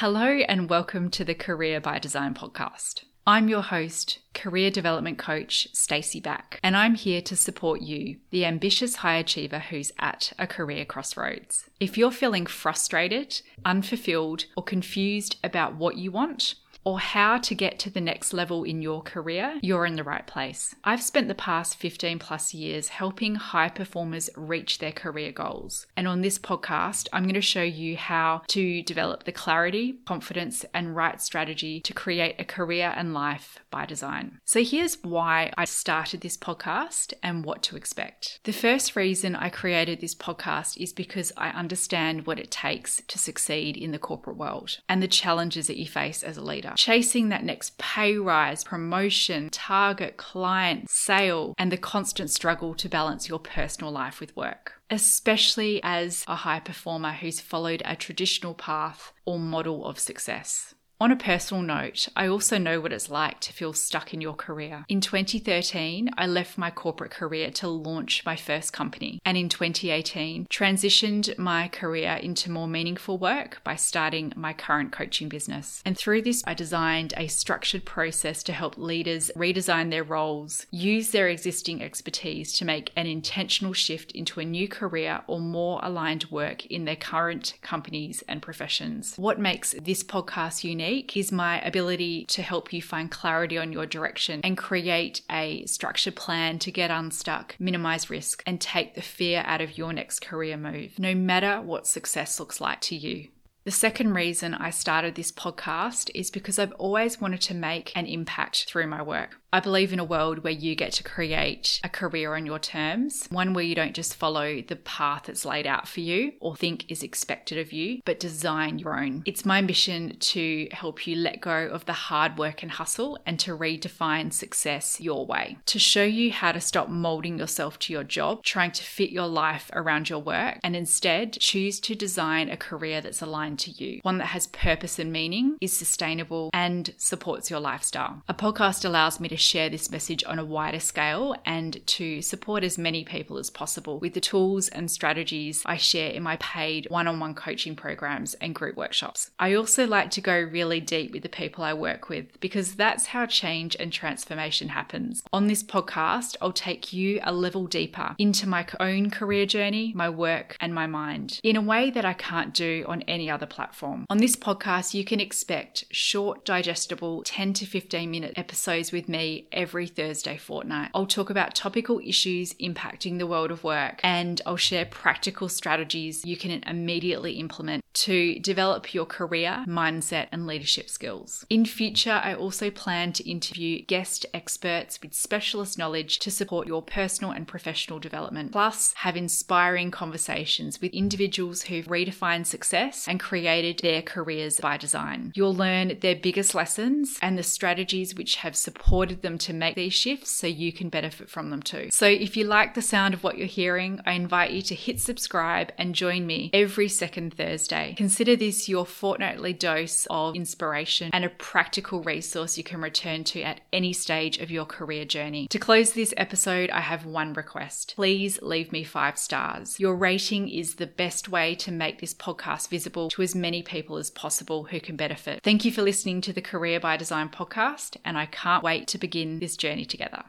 Hello, and welcome to the Career by Design podcast. I'm your host, career development coach Stacey Back, and I'm here to support you, the ambitious high achiever who's at a career crossroads. If you're feeling frustrated, unfulfilled, or confused about what you want, or how to get to the next level in your career, you're in the right place. I've spent the past 15 plus years helping high performers reach their career goals. And on this podcast, I'm going to show you how to develop the clarity, confidence, and right strategy to create a career and life by design. So here's why I started this podcast and what to expect. The first reason I created this podcast is because I understand what it takes to succeed in the corporate world and the challenges that you face as a leader chasing that next pay rise, promotion, target, client, sale, and the constant struggle to balance your personal life with work especially as a high performer who's followed a traditional path or model of success. On a personal note, I also know what it's like to feel stuck in your career. In 2013, I left my corporate career to launch my first company, and in 2018, transitioned my career into more meaningful work by starting my current coaching business. And through this, I designed a structured process to help leaders redesign their roles, use their existing expertise to make an intentional shift into a new career or more aligned work in their current companies and professions. What makes this podcast unique? Is my ability to help you find clarity on your direction and create a structured plan to get unstuck, minimize risk, and take the fear out of your next career move, no matter what success looks like to you. The second reason I started this podcast is because I've always wanted to make an impact through my work. I believe in a world where you get to create a career on your terms, one where you don't just follow the path that's laid out for you or think is expected of you, but design your own. It's my mission to help you let go of the hard work and hustle and to redefine success your way, to show you how to stop molding yourself to your job, trying to fit your life around your work, and instead choose to design a career that's aligned to you, one that has purpose and meaning, is sustainable, and supports your lifestyle. A podcast allows me to share this message on a wider scale and to support as many people as possible with the tools and strategies I share in my paid one on one coaching programs and group workshops. I also like to go really deep with the people I work with because that's how change and transformation happens. On this podcast, I'll take you a level deeper into my own career journey, my work, and my mind in a way that I can't do on any other platform. On this podcast, you can expect short, digestible 10 to 15 minute episodes with me every Thursday fortnight. I'll talk about topical issues impacting the world of work and I'll share practical strategies you can immediately implement to develop your career, mindset, and leadership skills. In future, I also plan to interview guest experts with specialist knowledge to support your personal and professional development, plus, have inspiring conversations with individuals who've redefined success and created their careers by design. You'll learn their biggest lessons and the strategies which have supported them to make these shifts so you can benefit from them too. So, if you like the sound of what you're hearing, I invite you to hit subscribe and join me every second Thursday. Consider this your fortnightly dose of inspiration and a practical resource you can return to at any stage of your career journey. To close this episode, I have one request. Please leave me five stars. Your rating is the best way to make this podcast visible to as many people as possible who can benefit. Thank you for listening to the Career by Design podcast, and I can't wait to begin this journey together.